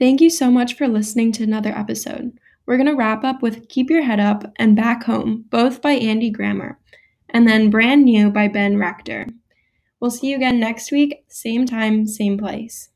Thank you so much for listening to another episode. We're going to wrap up with Keep Your Head Up and Back Home, both by Andy Grammer, and then Brand New by Ben Rector. We'll see you again next week, same time, same place.